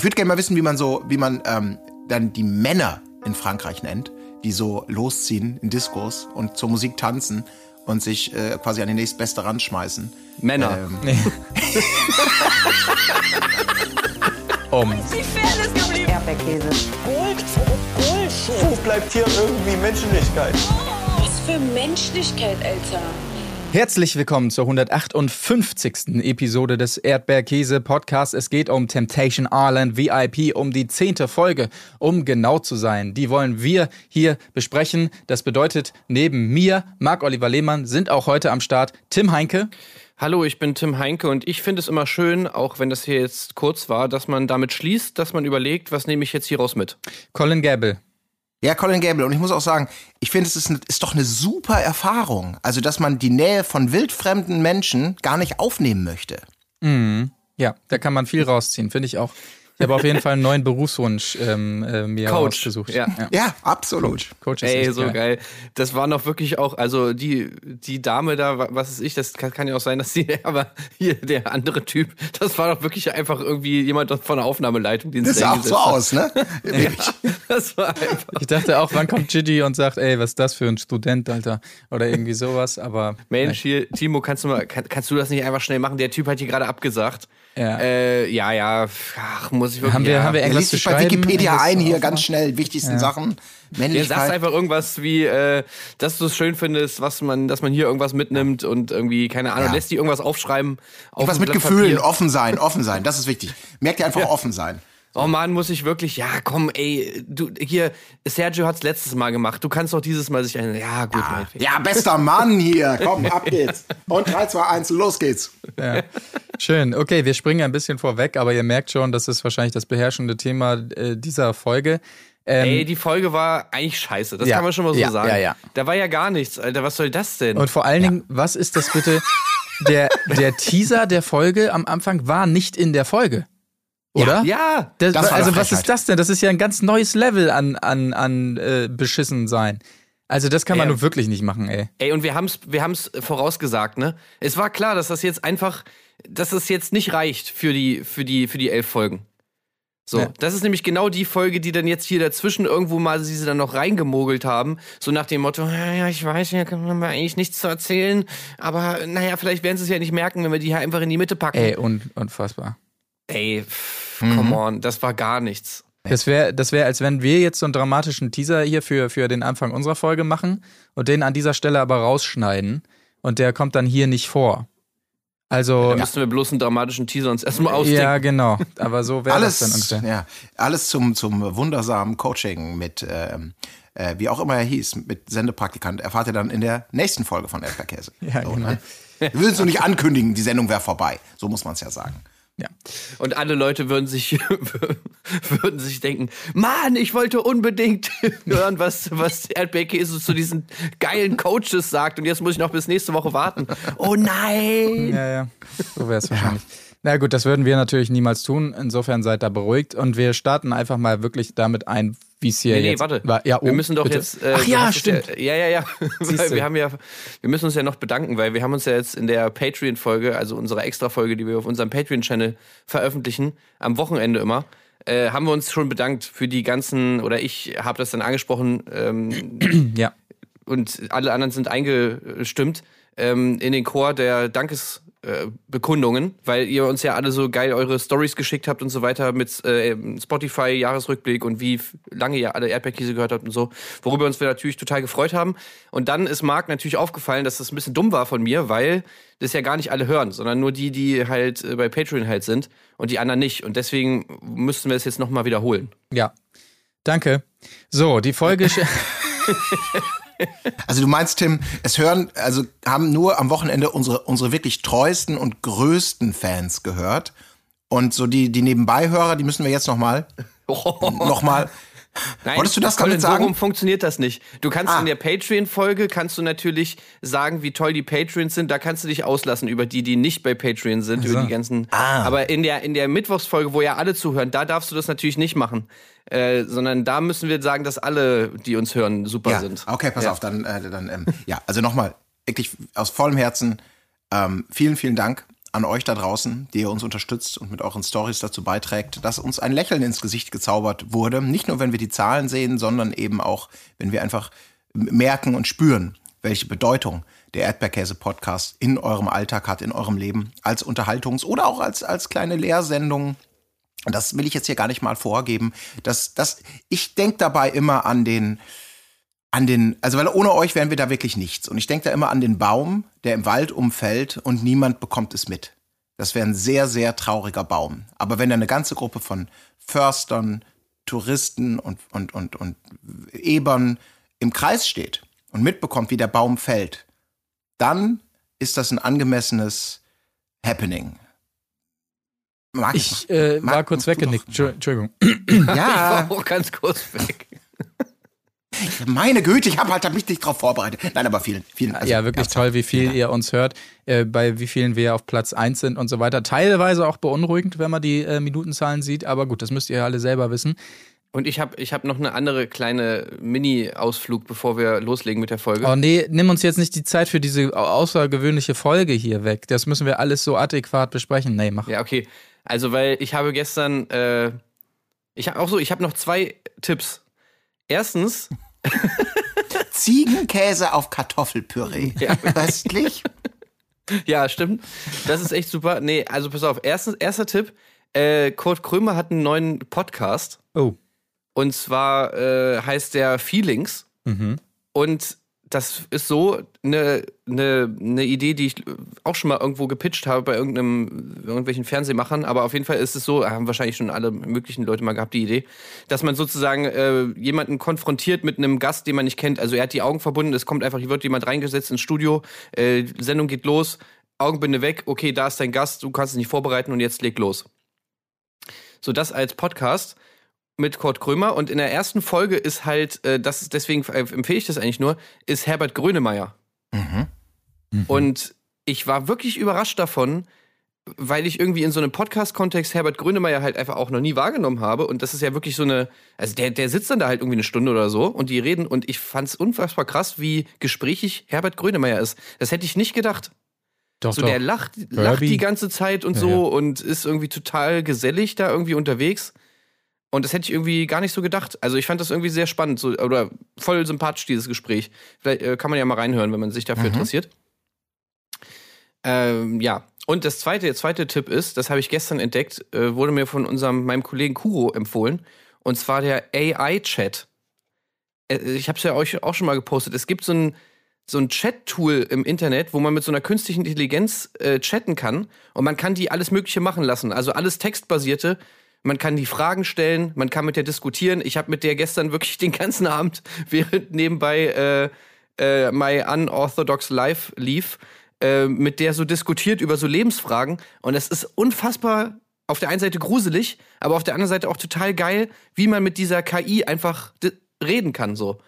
ich würde gerne mal wissen, wie man so, wie man ähm, dann die Männer in Frankreich nennt, die so losziehen in Diskos und zur Musik tanzen und sich äh, quasi an die nächstbeste ranschmeißen. Männer. Ähm, Um. Erdbeerkäse. Gold, Bullshit. Wo bleibt hier irgendwie Menschlichkeit? Was für Menschlichkeit, Alter. Herzlich willkommen zur 158. Episode des Erdbeerkäse Podcasts. Es geht um Temptation Island VIP, um die zehnte Folge. Um genau zu sein, die wollen wir hier besprechen. Das bedeutet, neben mir, Marc-Oliver Lehmann, sind auch heute am Start Tim Heinke. Hallo, ich bin Tim Heinke und ich finde es immer schön, auch wenn das hier jetzt kurz war, dass man damit schließt, dass man überlegt, was nehme ich jetzt hier raus mit. Colin Gable. Ja, Colin Gable. Und ich muss auch sagen, ich finde, es ist, eine, ist doch eine super Erfahrung. Also, dass man die Nähe von wildfremden Menschen gar nicht aufnehmen möchte. Mhm. Ja, da kann man viel rausziehen, finde ich auch. Ich habe auf jeden Fall einen neuen Berufswunsch ähm, äh, mir Coach, ausgesucht. ja. Ja, absolut. Coach ist Ey, so geil. Das war noch wirklich auch, also die, die Dame da, wa- was ist ich, das kann, kann ja auch sein, dass sie, aber hier der andere Typ, das war doch wirklich einfach irgendwie jemand von der Aufnahmeleitung, den Das sie sah da auch so hingesetzt aus, ne? Wirklich. hat. Das war einfach. Ich dachte auch, wann kommt Gigi und sagt, ey, was ist das für ein Student, Alter? Oder irgendwie sowas, aber. Mensch, hier, Timo, kannst du mal, kann, kannst du das nicht einfach schnell machen? Der Typ hat hier gerade abgesagt. Ja. Äh, ja, ja, ach, muss ich wirklich. Haben wir, ja. haben wir irgendwas zu sich bei? Wikipedia Irgendwas ein, hier aufmachen? ganz schnell, wichtigsten Sachen. Ja, sagst Männlichkeit. einfach irgendwas wie, äh, dass du es schön findest, was man, dass man hier irgendwas mitnimmt und irgendwie, keine Ahnung, Ja. lässt die irgendwas aufschreiben. Auf Was ein mit Gefühlen, offen sein, offen sein, das ist wichtig. Merkt ihr einfach offen sein. Oh Mann, muss ich wirklich, ja, komm, ey, du, hier, Sergio hat's letztes Mal gemacht, du kannst doch dieses Mal sich ein, ja, gut, meinetwegen. Ja, bester Mann hier. Komm, ab geht's. Und 3, 2, 1, los geht's. Ja. Schön. Okay, wir springen ein bisschen vorweg, aber ihr merkt schon, das ist wahrscheinlich das beherrschende Thema äh, dieser Folge. Ähm, Ey, die Folge war eigentlich scheiße, das Ja, kann man schon mal so ja, sagen. ja, ja. Da war ja gar nichts, Alter, was soll das denn? und vor allen Dingen, was ist das bitte? Der, der Teaser der Folge am Anfang war nicht in der Folge. Oder? ja, Das, Das war also, was ist das denn? Das ist ja ein ganz neues Level an, an, an äh, beschissen sein. Also, das kann man Ey, nun wirklich nicht machen, ey. Ey, und wir haben's, wir haben's vorausgesagt, ne? Es war klar, dass das jetzt einfach, dass es jetzt nicht reicht für die, für die, für die elf Folgen. So, Ja. das ist nämlich genau die Folge, die dann jetzt hier dazwischen irgendwo mal sie dann noch reingemogelt haben. So nach dem Motto, ja, ja, ich weiß, hier kann man eigentlich nichts zu erzählen, aber naja, vielleicht werden sie es ja nicht merken, wenn wir die hier einfach in die Mitte packen. Ey, un, unfassbar. Ey, pff, come on, das war gar nichts. Das wäre, das wär, als wenn wir jetzt so einen dramatischen Teaser hier für, für den Anfang unserer Folge machen und den an dieser Stelle aber rausschneiden und der kommt dann hier nicht vor. Also, Da müssten wir bloß einen dramatischen Teaser uns erstmal ausdenken. ja, genau. Aber so wäre das Alles, dann ungefähr. ja, alles zum, zum wundersamen Coaching mit, ähm, äh, wie auch immer er hieß, mit Sendepraktikant. Erfahrt ihr dann in der nächsten Folge von Erdbeerkäse. Ja, so, genau. ne? Wir würden es nur nicht ankündigen, die Sendung wäre vorbei. So muss man es ja sagen. Ja. Und alle Leute würden sich, würden sich denken, Mann, ich wollte unbedingt hören, was, was Erdbeerkäse zu diesen geilen Coaches sagt. Und jetzt muss ich noch bis nächste Woche warten. Oh nein! Ja, ja. So wäre es wahrscheinlich. Na gut, das würden wir natürlich niemals tun. Insofern seid da beruhigt. Und wir starten einfach mal wirklich damit ein, wie es hier Nee, nee, jetzt warte. war. Ja, oh, wir müssen doch bitte. jetzt. äh, Ach ja, stimmt. Ja, ja, ja. Weil wir haben ja, wir müssen uns ja noch bedanken, weil wir haben uns ja jetzt in der Patreon-Folge, also unserer Extra-Folge, die wir auf unserem Patreon-Channel veröffentlichen, am Wochenende immer, äh, haben wir uns schon bedankt für die ganzen, oder ich habe das dann angesprochen, ähm, Ja. und alle anderen sind eingestimmt ähm, in den Chor der Dankesbekundungen, weil ihr uns ja alle so geil eure Stories geschickt habt und so weiter mit äh, Spotify Jahresrückblick und wie lange ihr alle Erdbeerkäse gehört habt und so, worüber uns wir natürlich total gefreut haben. Und dann ist Marc natürlich aufgefallen, dass das ein bisschen dumm war von mir, weil das ja gar nicht alle hören, sondern nur die, die halt äh, bei Patreon halt sind und die anderen nicht. Und deswegen müssten wir es jetzt nochmal wiederholen. Ja. Danke. So, die Folge. Also du meinst, Tim, es hören, also haben nur am Wochenende unsere, unsere wirklich treuesten und größten Fans gehört. Und so die, die Nebenbeihörer, die müssen wir jetzt nochmal, nochmal. Nein, Wolltest du das Colin, damit sagen? So rum funktioniert das nicht. Du kannst Ah. in der Patreon-Folge kannst du natürlich sagen, wie toll die Patreons sind. Da kannst du dich auslassen über die, die nicht bei Patreon sind, über die ganzen. Ah. Aber in der in der Mittwochsfolge, wo ja alle zuhören, da darfst du das natürlich nicht machen, äh, sondern da müssen wir sagen, dass alle, die uns hören, super Ja, sind. okay, pass Ja. auf, dann, äh, dann ähm, ja, also nochmal, wirklich aus vollem Herzen, ähm, vielen, vielen Dank an euch da draußen, die ihr uns unterstützt und mit euren Stories dazu beiträgt, dass uns ein Lächeln ins Gesicht gezaubert wurde. Nicht nur, wenn wir die Zahlen sehen, sondern eben auch, wenn wir einfach merken und spüren, welche Bedeutung der Erdbeerkäse-Podcast in eurem Alltag hat, in eurem Leben, als Unterhaltungs- oder auch als, als kleine Lehrsendung. Das will ich jetzt hier gar nicht mal vorgeben. Das, das, ich denke dabei immer an den, an den, also weil ohne euch wären wir da wirklich nichts. Und ich denke da immer an den Baum, der im Wald umfällt und niemand bekommt es mit. Das wäre ein sehr, sehr trauriger Baum. Aber wenn da eine ganze Gruppe von Förstern, Touristen und, und, und, und Ebern im Kreis steht und mitbekommt, wie der Baum fällt, dann ist das ein angemessenes Happening. Mag ich äh, mag, war kurz weggenickt. Entschuldigung. Ja. Ich war auch ganz kurz weg. Meine Güte, ich habe halt mich nicht drauf vorbereitet. Nein, aber vielen, vielen. Also ja, wirklich toll, wie viel ihr uns hört, äh, bei wie vielen wir auf Platz 1 sind und so weiter. Teilweise auch beunruhigend, wenn man die äh, Minutenzahlen sieht, aber gut, das müsst ihr alle selber wissen. Und ich habe ich hab noch eine andere kleine Mini-Ausflug, bevor wir loslegen mit der Folge. Oh nee, nimm uns jetzt nicht die Zeit für diese außergewöhnliche Folge hier weg. Das müssen wir alles so adäquat besprechen. Nee, mach. Ja, okay. Also, weil ich habe gestern, äh, ich habe auch so, ich habe noch zwei Tipps. Erstens. Ziegenkäse auf Kartoffelpüree. Ja. Köstlich. ja, stimmt. Das ist echt super. Nee, also pass auf. Erstens, erster Tipp. Äh, Kurt Krömer hat einen neuen Podcast. Oh. Und zwar äh, heißt der Feelings. Mhm. Und das ist so eine, eine, eine Idee, die ich auch schon mal irgendwo gepitcht habe bei irgendeinem, irgendwelchen Fernsehmachern. Aber auf jeden Fall ist es so, haben wahrscheinlich schon alle möglichen Leute mal gehabt, die Idee, dass man sozusagen äh, jemanden konfrontiert mit einem Gast, den man nicht kennt. Also er hat die Augen verbunden, es kommt einfach, hier wird jemand reingesetzt ins Studio, äh, Sendung geht los, Augenbinde weg, okay, da ist dein Gast, du kannst es nicht vorbereiten und jetzt leg los. So das als Podcast mit Kurt Krömer und in der ersten Folge ist halt, äh, das ist, deswegen empfehle ich das eigentlich nur, ist Herbert Grönemeyer. Mhm. Mhm. Und ich war wirklich überrascht davon, weil ich irgendwie in so einem Podcast-Kontext Herbert Grönemeyer halt einfach auch noch nie wahrgenommen habe. Und das ist ja wirklich so eine, also der, der sitzt dann da halt irgendwie eine Stunde oder so und die reden und ich fand es unfassbar krass, wie gesprächig Herbert Grönemeyer ist. Das hätte ich nicht gedacht. Doch, so, doch. der lacht, lacht die ganze Zeit und ja, so ja. und ist irgendwie total gesellig da irgendwie unterwegs. Und das hätte ich irgendwie gar nicht so gedacht. Also ich fand das irgendwie sehr spannend so, oder voll sympathisch, dieses Gespräch. Vielleicht äh, kann man ja mal reinhören, wenn man sich dafür mhm. interessiert. Ähm, ja, und das zweite, der zweite Tipp ist, das habe ich gestern entdeckt, äh, wurde mir von unserem, meinem Kollegen Kuro empfohlen. Und zwar der AI-Chat. Äh, ich habe es ja euch auch schon mal gepostet. Es gibt so ein, so ein Chat-Tool im Internet, wo man mit so einer künstlichen Intelligenz äh, chatten kann. Und man kann die alles Mögliche machen lassen. Also alles textbasierte man kann die Fragen stellen, man kann mit der diskutieren. Ich habe mit der gestern wirklich den ganzen Abend, während nebenbei äh, äh, My Unorthodox Life lief, äh, mit der so diskutiert über so Lebensfragen. Und es ist unfassbar auf der einen Seite gruselig, aber auf der anderen Seite auch total geil, wie man mit dieser KI einfach reden kann so.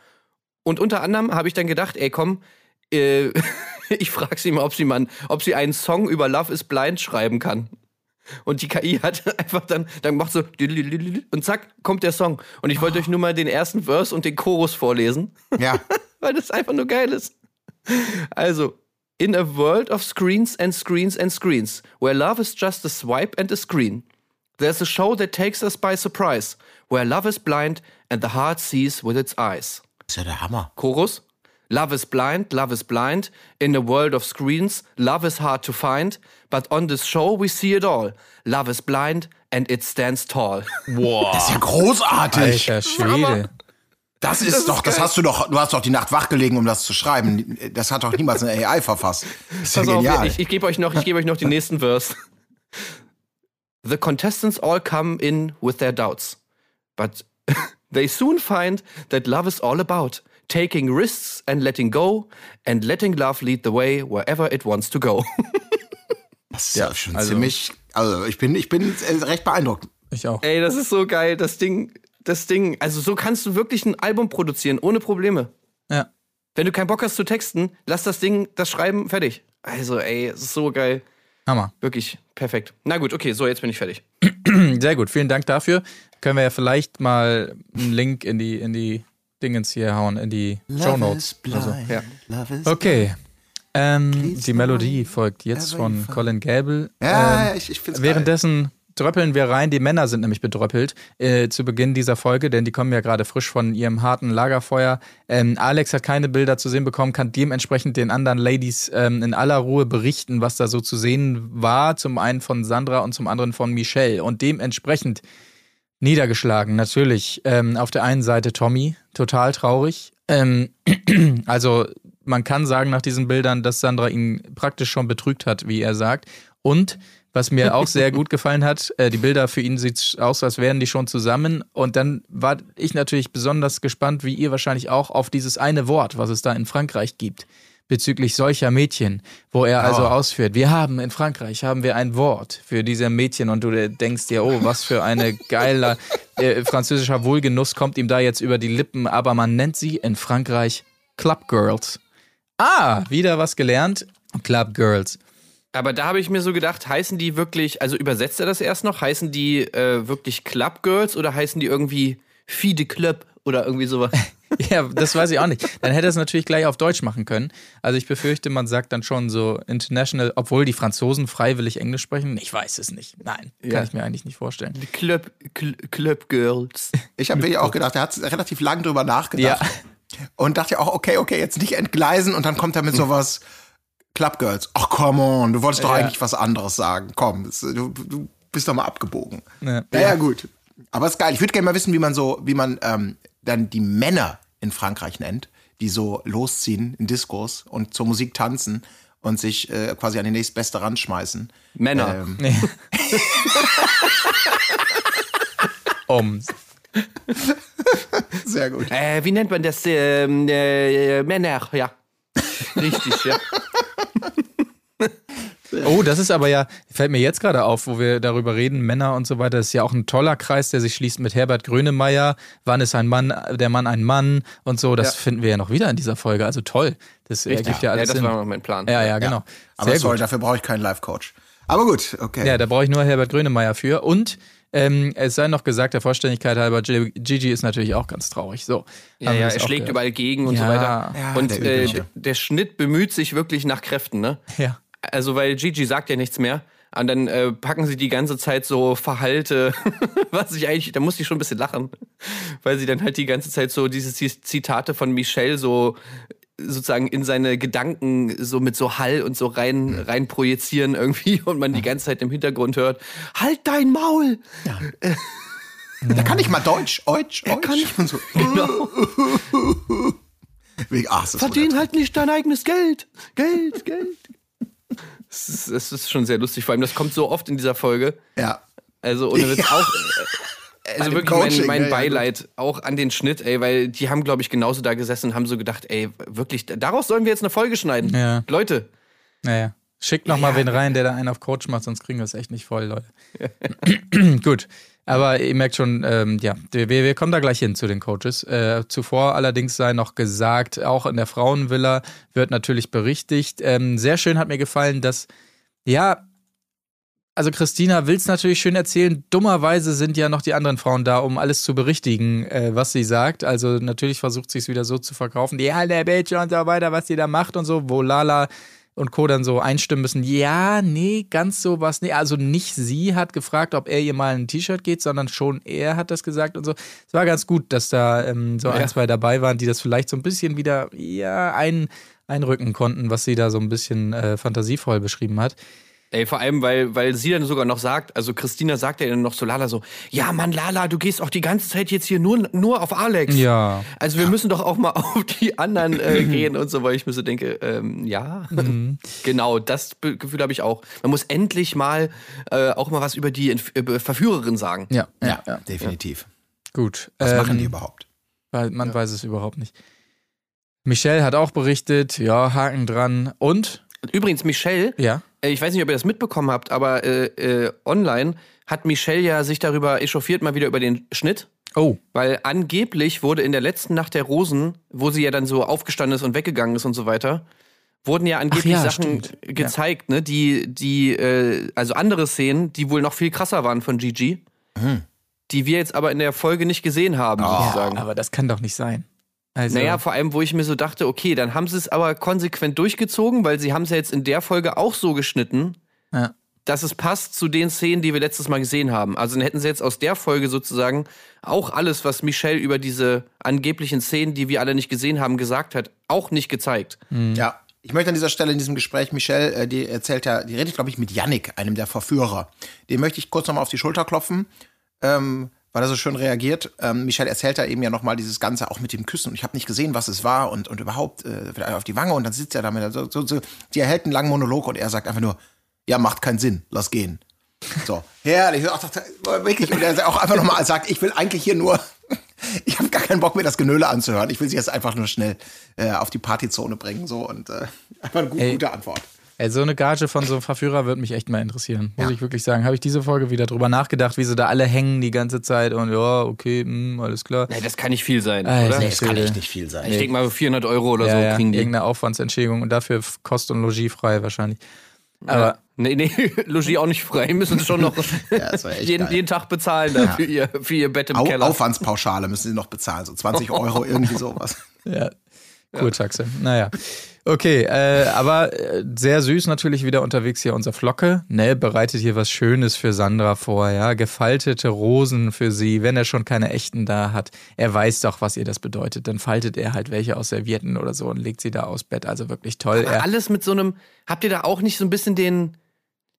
Und unter anderem habe ich dann gedacht, ey komm, äh, ich frage sie mal, ob sie mal, ob sie einen Song über Love is Blind schreiben kann. Und die KI hat einfach dann, dann macht so und zack, kommt der Song. Und ich wollte euch nur mal den ersten Verse und den Chorus vorlesen. Ja. Weil das einfach nur geil ist. Also, in a world of screens and screens and screens, where love is just a swipe and a screen, there's a show that takes us by surprise, where love is blind and the heart sees with its eyes. Das ist ja der Hammer. Chorus. Love is blind, love is blind. In a world of screens, love is hard to find. But on this show we see it all. Love is blind and it stands tall. Wow. Das ist ja großartig. Alter Schwede. Das ist das doch, ist das hast du doch, du hast doch die Nacht wach gelegen, um das zu schreiben. Das hat doch niemals eine AI verfasst. Das ist ja genial. Auf, ich, ich gebe euch noch, ich gebe euch noch den nächsten Verse. The contestants all come in with their doubts, but they soon find that love is all about taking risks and letting go and letting love lead the way wherever it wants to go. das ist ja, schon also, ziemlich, also ich bin, ich bin recht beeindruckt. Ich auch. Ey, das ist so geil, das Ding, das Ding, also so kannst du wirklich ein Album produzieren, ohne Probleme. Ja. Wenn du keinen Bock hast zu texten, lass das Ding, das Schreiben fertig. Also, ey, es ist so geil. Hammer. Wirklich perfekt. Na gut, okay, so, jetzt bin ich fertig. Sehr gut, vielen Dank dafür. Können wir ja vielleicht mal einen Link in die, in die Dingens hier hauen in die Show Notes. Also, ja. Okay. Ähm, die Melodie folgt jetzt von Colin Gable. Ja, ähm, ich, ich find's Währenddessen dröppeln wir rein. Die Männer sind nämlich bedröppelt äh, zu Beginn dieser Folge, denn die kommen ja gerade frisch von ihrem harten Lagerfeuer. Ähm, Alex hat keine Bilder zu sehen bekommen, kann dementsprechend den anderen Ladies ähm, in aller Ruhe berichten, was da so zu sehen war. Zum einen von Sandra und zum anderen von Michelle. Und dementsprechend niedergeschlagen, natürlich. Ähm, auf der einen Seite Tommy, total traurig. Ähm, also man kann sagen nach diesen Bildern, dass Sandra ihn praktisch schon betrügt hat, wie er sagt. Und was mir auch sehr gut gefallen hat, äh, die Bilder für ihn sieht aus, als wären die schon zusammen. Und dann war ich natürlich besonders gespannt, wie ihr wahrscheinlich auch, auf dieses eine Wort, was es da in Frankreich gibt, bezüglich solcher Mädchen, wo er also ausführt, wir haben in Frankreich, haben wir ein Wort für diese Mädchen und du denkst dir, oh, was für eine geile äh, französischer Wohlgenuss kommt ihm da jetzt über die Lippen, aber man nennt sie in Frankreich Club Girls. Ah, wieder was gelernt. Club Girls. Aber da habe ich mir so gedacht, heißen die wirklich, also übersetzt er das erst noch, heißen die äh, wirklich Club Girls oder heißen die irgendwie Fide Club oder irgendwie sowas? Ja, das weiß ich auch nicht. Dann hätte er es natürlich gleich auf Deutsch machen können. Also ich befürchte, man sagt dann schon so international, obwohl die Franzosen freiwillig Englisch sprechen. Ich weiß es nicht. Nein, kann Ja. ich mir eigentlich nicht vorstellen. Die Club, Cl Club Girls. Ich habe wirklich auch gedacht, er hat relativ lang drüber nachgedacht. Und dachte auch, okay, okay, jetzt nicht entgleisen und dann kommt er mit sowas Club Girls. Ach, come on, du wolltest doch Ja. eigentlich was anderes sagen. Komm, du, du bist doch mal abgebogen. Ja. Naja, gut. Aber ist geil. Ich würde gerne mal wissen, wie man so, wie man ähm, dann die Männer in Frankreich nennt, die so losziehen in Diskurs und zur Musik tanzen und sich äh, quasi an die nächstbeste ranschmeißen. Männer. Ähm, Um. sehr gut. Äh, wie nennt man das? Ähm, äh, Männer, ja. Richtig, ja. Oh, das ist aber ja, fällt mir jetzt gerade auf, wo wir darüber reden, Männer und so weiter, das ist ja auch ein toller Kreis, der sich schließt mit Herbert Grönemeyer. Wann ist ein Mann, der Mann ein Mann und so, das Ja. finden wir ja noch wieder in dieser Folge. Also toll. Das ergibt ja Ja, alles das Sinn. war mein Plan. ja, ja, genau. Aber Sehr sorry, gut. dafür brauche ich keinen Life-Coach. Aber gut, okay. Ja, da brauche ich nur Herbert Grönemeyer für. Und ähm, es sei noch gesagt, der Vollständigkeit halber, Gigi ist natürlich auch ganz traurig. So. Ja, ja, er schlägt gehört. überall gegen und Ja. so weiter. Ja, und der äh, der Schnitt bemüht sich wirklich nach Kräften, ne? Ja. Also, weil Gigi sagt ja nichts mehr. Und dann äh, packen sie die ganze Zeit so Verhalte, was ich eigentlich, da musste ich schon ein bisschen lachen, weil sie dann halt die ganze Zeit so diese Zi- Zitate von Michelle so sozusagen in seine Gedanken so mit so Hall und so rein, rein projizieren irgendwie und man die ganze Zeit im Hintergrund hört, halt dein Maul! Da kann ich mal Deutsch, Deutsch, Deutsch. kann- und so. Genau. Ach, Verdien halt nicht dein eigenes Geld! Geld, Geld! Es ist, es ist schon sehr lustig, vor allem das kommt so oft in dieser Folge. Ja. Also ohne Witz auch. äh, Also wirklich Coaching, mein, mein ja, ja, Beileid auch an den Schnitt, ey, weil die haben, glaube ich, genauso da gesessen und haben so gedacht, ey, wirklich, daraus sollen wir jetzt eine Folge schneiden. Ja. Leute, Naja. Schickt noch mal wen rein, der da einen auf Coach macht, sonst kriegen wir es echt nicht voll, Leute. Gut. Aber ihr merkt schon, ähm, ja, wir, wir kommen da gleich hin zu den Coaches. Äh, zuvor allerdings sei noch gesagt, auch in der Frauenvilla wird natürlich berichtigt. Ähm, sehr schön hat mir gefallen, dass, ja, also Christina will es natürlich schön erzählen. Dummerweise sind ja noch die anderen Frauen da, um alles zu berichtigen, äh, was sie sagt. Also natürlich versucht sie es wieder so zu verkaufen. Ja, der Bildschirm und so weiter, was sie da macht und so, wo Lala und Co. dann so einstimmen müssen, ja, nee, ganz so was, nee, also nicht sie hat gefragt, ob er ihr mal ein T-Shirt geht, sondern schon er hat das gesagt und so. Es war ganz gut, dass da ähm, so ein, Ja. zwei dabei waren, die das vielleicht so ein bisschen wieder, ja, ein, einrücken konnten, was sie da so ein bisschen äh, fantasievoll beschrieben hat. Ey, vor allem, weil, weil sie dann sogar noch sagt, also Christina sagt ja dann noch zu Lala so, ja Mann, Lala, du gehst auch die ganze Zeit jetzt hier nur, nur auf Alex. Ja. Also wir müssen doch auch mal auf die anderen äh, gehen und so, weil ich mir so denke, ähm, ja, Mhm. genau, das Gefühl habe ich auch. Man muss endlich mal äh, auch mal was über die Entf über Verführerin sagen. Ja, Ja, definitiv. Gut. Was Ähm, machen die überhaupt? Weil man weiß es überhaupt nicht. Michelle hat auch berichtet, ja, Haken dran. Und? Übrigens, Michelle, Ja. Äh, ich weiß nicht, ob ihr das mitbekommen habt, aber äh, äh, online hat Michelle ja sich darüber echauffiert, mal wieder über den Schnitt. Oh. Weil angeblich wurde in der letzten Nacht der Rosen, wo sie ja dann so aufgestanden ist und weggegangen ist und so weiter, wurden ja angeblich ja, Sachen stimmt. gezeigt, ne, die, die, äh, also andere Szenen, die wohl noch viel krasser waren von Gigi, Hm. die wir jetzt aber in der Folge nicht gesehen haben, Oh, sozusagen. Aber das kann doch nicht sein. Also, Naja, vor allem, wo ich mir so dachte, okay, dann haben sie es aber konsequent durchgezogen, weil sie haben es ja jetzt in der Folge auch so geschnitten, ja. dass es passt zu den Szenen, die wir letztes Mal gesehen haben. Also dann hätten sie jetzt aus der Folge sozusagen auch alles, was Michelle über diese angeblichen Szenen, die wir alle nicht gesehen haben, gesagt hat, auch nicht gezeigt. Ja. Ich möchte an dieser Stelle in diesem Gespräch, Michelle, äh, die erzählt ja, die redet, glaube ich, mit Yannick, einem der Verführer. Den möchte ich kurz nochmal auf die Schulter klopfen, ähm, weil er so schön reagiert. Ähm, Michelle erzählt da eben ja nochmal dieses Ganze auch mit dem Küssen. Und ich habe nicht gesehen, was es war und, und überhaupt äh, auf die Wange und dann sitzt er da mit so, so, so. Die erhält einen langen Monolog und er sagt einfach nur, ja, macht keinen Sinn, lass gehen. So, herrlich. Ach, das- wirklich. Und er auch einfach nochmal sagt, ich will eigentlich hier nur, ich habe gar keinen Bock mir das Genöle anzuhören. Ich will sie jetzt einfach nur schnell äh, auf die Partyzone bringen. So und äh, einfach eine gut, Ey. gute Antwort. Ey, so eine Gage von so einem Verführer würde mich echt mal interessieren. Muss ich wirklich sagen. Habe ich diese Folge wieder drüber nachgedacht, wie sie da alle hängen die ganze Zeit und ja, okay, mh, alles klar. Nee, das kann nicht viel sein, Alter. oder? Nee, Das kann echt nicht viel sein. Ich denke mal 400 Euro oder ja, so ja, kriegen die. irgendeine Aufwandsentschädigung und dafür Kost und Logis frei wahrscheinlich. Aber Nee, nee, Logis auch nicht frei, müssen sie schon noch Ja, jeden, jeden Tag bezahlen da für, ihr, für ihr Bett im Au Keller. Aufwandspauschale müssen sie noch bezahlen, so 20 Euro, irgendwie sowas. Ja, Kurtaxe. Naja. Okay, äh, aber äh, sehr süß natürlich wieder unterwegs hier unser Flocke. Ne, bereitet hier was Schönes für Sandra vor, ja. Gefaltete Rosen für sie, wenn er schon keine echten da hat. Er weiß doch, was ihr das bedeutet. Dann faltet er halt welche aus Servietten oder so und legt sie da aus Bett. Also wirklich toll. Aber Er, alles mit so einem, habt ihr da auch nicht so ein bisschen den,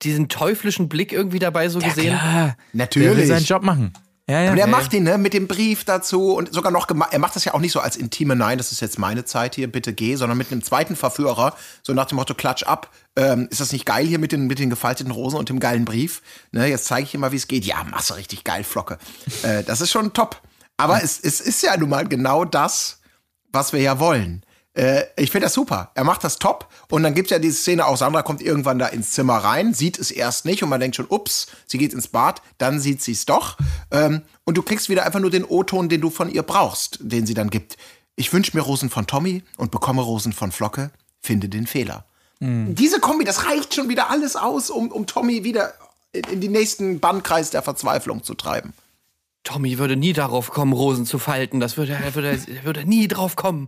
diesen teuflischen Blick irgendwie dabei so gesehen? klar, der will Natürlich. seinen Job machen. Ja, ja. Und er macht ihn, ne, mit dem Brief dazu und sogar noch, er macht das ja auch nicht so als intime, nein, das ist jetzt meine Zeit hier, bitte geh, sondern mit einem zweiten Verführer, so nach dem Motto, klatsch ab, ähm, ist das nicht geil hier mit den, mit den gefalteten Rosen und dem geilen Brief? Ne, jetzt zeige ich dir mal, wie es geht. Ja, machst du richtig geil, Flocke. äh, das ist schon top. Aber es, es ist ja nun mal genau das, was wir ja wollen. Äh, ich finde das super. Er macht das top. Und dann gibt's ja diese Szene auch, Sandra kommt irgendwann da ins Zimmer rein, sieht es erst nicht und man denkt schon, ups, sie geht ins Bad, dann sieht sie es doch. Ähm, und du kriegst wieder einfach nur den O-Ton, den du von ihr brauchst, den sie dann gibt. Ich wünsche mir Rosen von Tommy und bekomme Rosen von Flocke, finde den Fehler. Diese Kombi, das reicht schon wieder alles aus, um, um Tommy wieder in, in den nächsten Bannkreis der Verzweiflung zu treiben. Tommy würde nie darauf kommen, Rosen zu falten. Das würde er würde, er würde nie drauf kommen.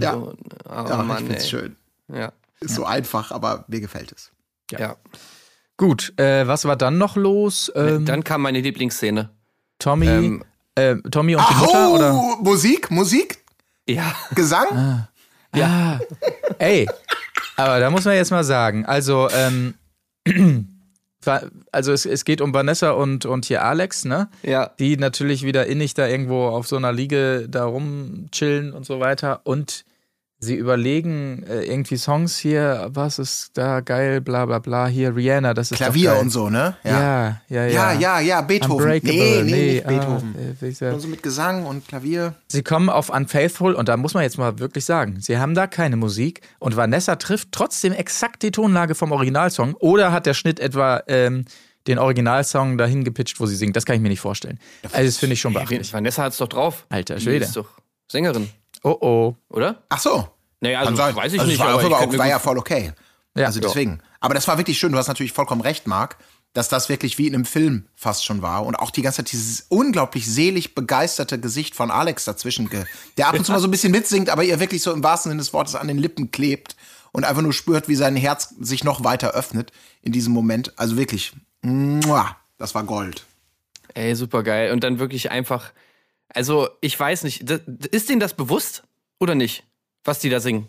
Ja, So, oh ja Mann, ich find's ey. schön. Ja. Ist so einfach, aber mir gefällt es. ja. Gut, äh, was war dann noch los? Ähm, Dann kam meine Lieblingsszene. Tommy, ähm, äh, Tommy und die Mutter? Oder? Musik, Musik, Ja. Gesang. Ja. Ey, aber da muss man jetzt mal sagen, also, ähm, also es, es geht um Vanessa und, und hier Alex, ne? Ja. Die natürlich wieder innig da irgendwo auf so einer Liege da rumchillen und so weiter. Und sie überlegen äh, irgendwie Songs hier, was ist da geil, bla bla bla, hier Rihanna, das ist Klavier doch geil. und so, ne? Ja, ja, ja. Ja, ja, ja, Beethoven. Unbreakable, Nee, nee, nee, nicht Beethoven. ah, äh, so mit Gesang und Klavier. Sie kommen auf Unfaithful und da muss man jetzt mal wirklich sagen, sie haben da keine Musik und Vanessa trifft trotzdem exakt die Tonlage vom Originalsong oder hat der Schnitt etwa ähm, den Originalsong dahin gepitcht, wo sie singt. Das kann ich mir nicht vorstellen. Also das finde ich schon beachtlich. Vanessa hat's doch drauf. Alter Die Schwede. ist doch Sängerin, Oh oh. oder? Ach so. Naja, also Kann sein. weiß ich also nicht. Es war, aber ich aber kann auch, war ja voll okay. Ja. also deswegen. Aber das war wirklich schön. Du hast natürlich vollkommen recht, Marc, dass das wirklich wie in einem Film fast schon war. Und auch die ganze Zeit dieses unglaublich selig begeisterte Gesicht von Alex dazwischen, der ab und zu mal so ein bisschen mitsingt, aber ihr wirklich so im wahrsten Sinne des Wortes an den Lippen klebt und einfach nur spürt, wie sein Herz sich noch weiter öffnet in diesem Moment. Also wirklich, muah, das war Gold. Ey, super geil. Und dann wirklich einfach. Also, ich weiß nicht, ist denen das bewusst oder nicht, was die da singen?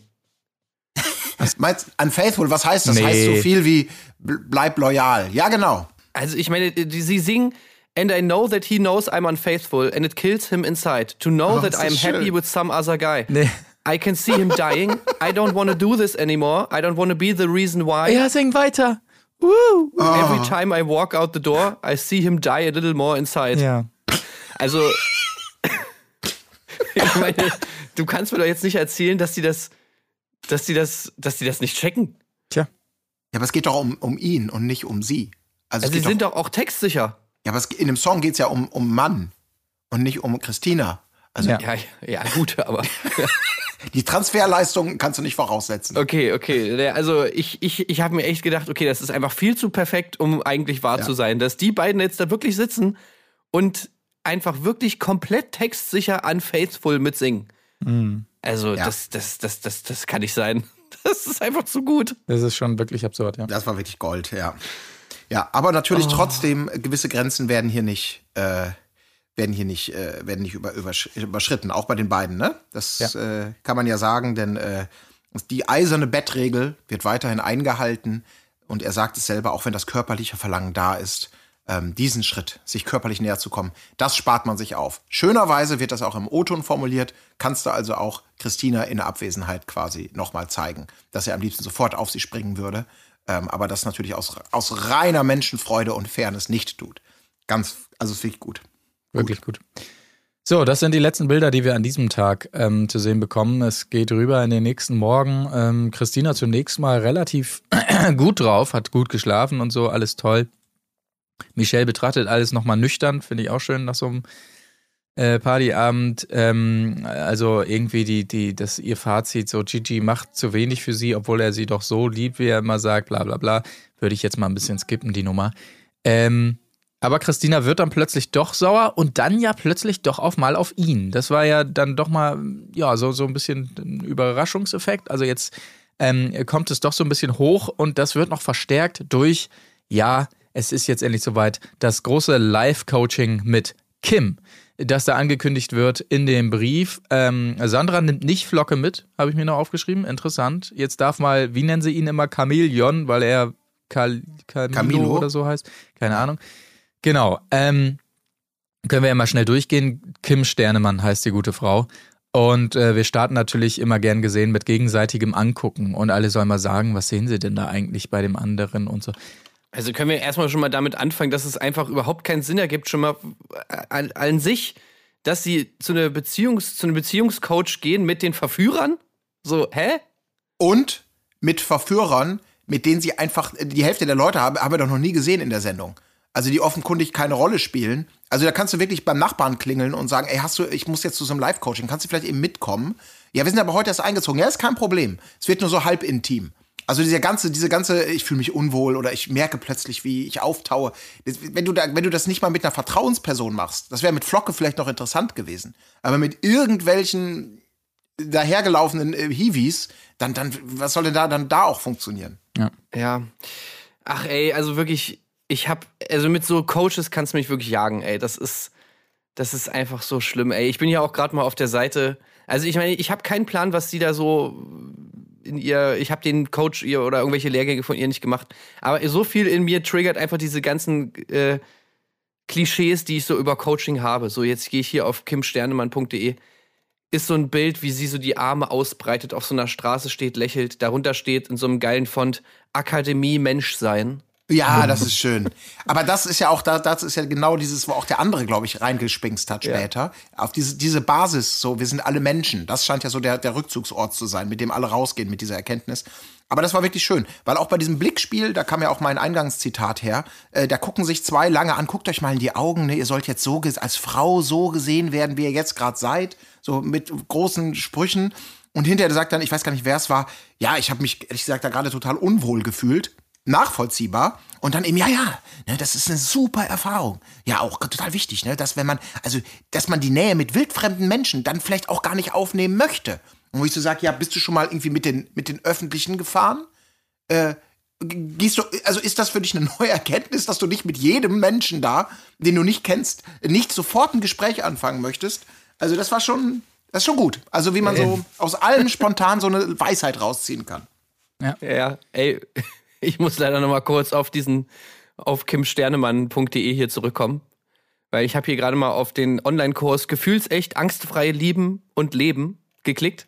Meinst Unfaithful, was heißt das? Nee. Heißt so viel wie bl- bleib loyal. Ja, genau. Also, ich meine, die, sie singen. And I know that he knows I'm unfaithful and it kills him inside. To know Oh, that I'm happy schön. with some other guy. Nee. I can see him dying. I don't want to do this anymore. I don't want to be the reason why. Ja, sing weiter. Woo. Every time I walk out the door, I see him die a little more inside. Ja. Also, ich meine, du kannst mir doch jetzt nicht erzählen, dass die das, dass die das, dass die das nicht checken. Tja. Ja, aber es geht doch um, um ihn und nicht um sie. Also, Also sie sind doch, doch auch textsicher. ja, aber es, in dem Song geht es ja um, um Mann und nicht um Christina. Also Ja. Ja, ja, gut, aber die Transferleistung kannst du nicht voraussetzen. okay, okay. Also ich, ich, ich habe mir echt gedacht, okay, das ist einfach viel zu perfekt, um eigentlich wahr Ja. zu sein, dass die beiden jetzt da wirklich sitzen und einfach wirklich komplett textsicher unfaithful mitsingen. Mhm. Also, Ja. das, das, das, das, das kann nicht sein. Das ist einfach zu gut. Das ist schon wirklich absurd, ja. Das war wirklich Gold, ja. Ja, aber natürlich Oh. trotzdem, äh, gewisse Grenzen werden hier nicht, äh, werden hier nicht, äh, werden nicht über, übersch überschritten, auch bei den beiden, ne? Das äh, kann man ja sagen, denn äh, die eiserne Bettregel wird weiterhin eingehalten und er sagt es selber, auch wenn das körperliche Verlangen da ist, ähm, diesen Schritt, sich körperlich näher zu kommen, das spart man sich auf. Schönerweise wird das auch im O-Ton formuliert, kannst du also auch Christina in der Abwesenheit quasi nochmal zeigen, dass er am liebsten sofort auf sie springen würde, ähm, aber das natürlich aus, aus reiner Menschenfreude und Fairness nicht tut. Ganz, also es wirklich gut. Wirklich gut. So, das sind die letzten Bilder, die wir an diesem Tag ähm, zu sehen bekommen. Es geht rüber in den nächsten Morgen. Ähm, Christina zunächst mal relativ gut drauf, hat gut geschlafen und so, alles toll. Michelle betrachtet alles nochmal nüchtern, finde ich auch schön nach so einem äh, Partyabend. Ähm, also irgendwie die, die, das ihr Fazit, so Gigi macht zu wenig für sie, obwohl er sie doch so liebt, wie er immer sagt, bla bla bla. Würde ich jetzt mal ein bisschen skippen, die Nummer. Ähm, aber Christina wird dann plötzlich doch sauer und dann ja plötzlich doch auf mal auf ihn. Das war ja dann doch mal, ja, so, so ein bisschen ein Überraschungseffekt. Also jetzt ähm, kommt es doch so ein bisschen hoch und das wird noch verstärkt durch, ja, es ist jetzt endlich soweit, das große Live-Coaching mit Kim, das da angekündigt wird in dem Brief. Ähm, Sandra nimmt nicht Flocke mit, habe ich mir noch aufgeschrieben. Interessant. Jetzt darf mal, wie nennen sie ihn immer, Chameleon, weil er Kal Camilo, Camilo. oder so heißt. Keine Ahnung. Genau. Ähm, können wir ja mal schnell durchgehen. Kim Sternemann heißt die gute Frau. Und äh, wir starten natürlich immer gern gesehen mit gegenseitigem Angucken. Und alle sollen mal sagen, was sehen sie denn da eigentlich bei dem anderen und so. Also können wir erstmal schon mal damit anfangen, dass es einfach überhaupt keinen Sinn ergibt, schon mal an, an sich, dass sie zu, einer Beziehungs-, zu einem Beziehungscoach gehen mit den Verführern? So, hä? Und mit Verführern, mit denen sie einfach, die Hälfte der Leute haben, haben wir doch noch nie gesehen in der Sendung. Also die offenkundig keine Rolle spielen. Also da kannst du wirklich beim Nachbarn klingeln und sagen, ey, hast du, ich muss jetzt zu so einem Live-Coaching, kannst du vielleicht eben mitkommen? Ja, wir sind aber heute erst eingezogen. Ja, ist kein Problem. Es wird nur so halb intim. Also dieser ganze, diese ganze, ich fühle mich unwohl oder ich merke plötzlich, wie ich auftaue. Wenn du da, wenn du das nicht mal mit einer Vertrauensperson machst, das wäre mit Flocke vielleicht noch interessant gewesen. Aber mit irgendwelchen dahergelaufenen äh, Hiwis, dann, dann, was soll denn da dann da auch funktionieren? Ja. Ach ey, also wirklich, ich hab, also mit so Coaches kannst du mich wirklich jagen, ey. Das ist, das ist einfach so schlimm, ey. Ich bin ja auch gerade mal auf der Seite. Also ich meine, ich habe keinen Plan, was sie da so in ihr, ich habe den Coach ihr oder irgendwelche Lehrgänge von ihr nicht gemacht. Aber so viel in mir triggert einfach diese ganzen äh, Klischees, die ich so über Coaching habe. So, jetzt gehe ich hier auf kimsternemann.de. Ist so ein Bild, wie sie so die Arme ausbreitet, auf so einer Straße steht, lächelt. Darunter steht in so einem geilen Font Akademie Menschsein. Ja, das ist schön. Aber das ist ja auch, da- das ist ja genau dieses, wo auch der andere, glaube ich, reingespingst hat später. Auf diese, diese Basis, so, wir sind alle Menschen. Das scheint ja so der, der Rückzugsort zu sein, mit dem alle rausgehen, mit dieser Erkenntnis. Aber das war wirklich schön, weil auch bei diesem Blickspiel, da kam ja auch mein Eingangszitat her, äh, da gucken sich zwei lange an, guckt euch mal in die Augen, ne? ihr sollt jetzt so als Frau so gesehen werden, wie ihr jetzt gerade seid, so mit großen Sprüchen. Und hinterher sagt dann, ich weiß gar nicht, wer es war, ja, ich habe mich, ehrlich gesagt, da gerade total unwohl gefühlt nachvollziehbar. Und dann eben, ja, ja, ne, das ist eine super Erfahrung. Ja, auch total wichtig, ne, dass wenn man, also, dass man die Nähe mit wildfremden Menschen dann vielleicht auch gar nicht aufnehmen möchte. Und wo ich so sage, ja, bist du schon mal irgendwie mit den, mit den Öffentlichen gefahren? Äh, gehst du, also ist das für dich eine neue Erkenntnis, dass du nicht mit jedem Menschen da, den du nicht kennst, nicht sofort ein Gespräch anfangen möchtest? Also, das war schon, das ist schon gut. Also, wie man so aus allem spontan so eine Weisheit rausziehen kann. Ja, ey, ich muss leider noch mal kurz auf diesen, auf kimsternemann.de hier zurückkommen. Weil ich habe hier gerade mal auf den Online-Kurs Gefühlsecht, angstfrei lieben und leben geklickt.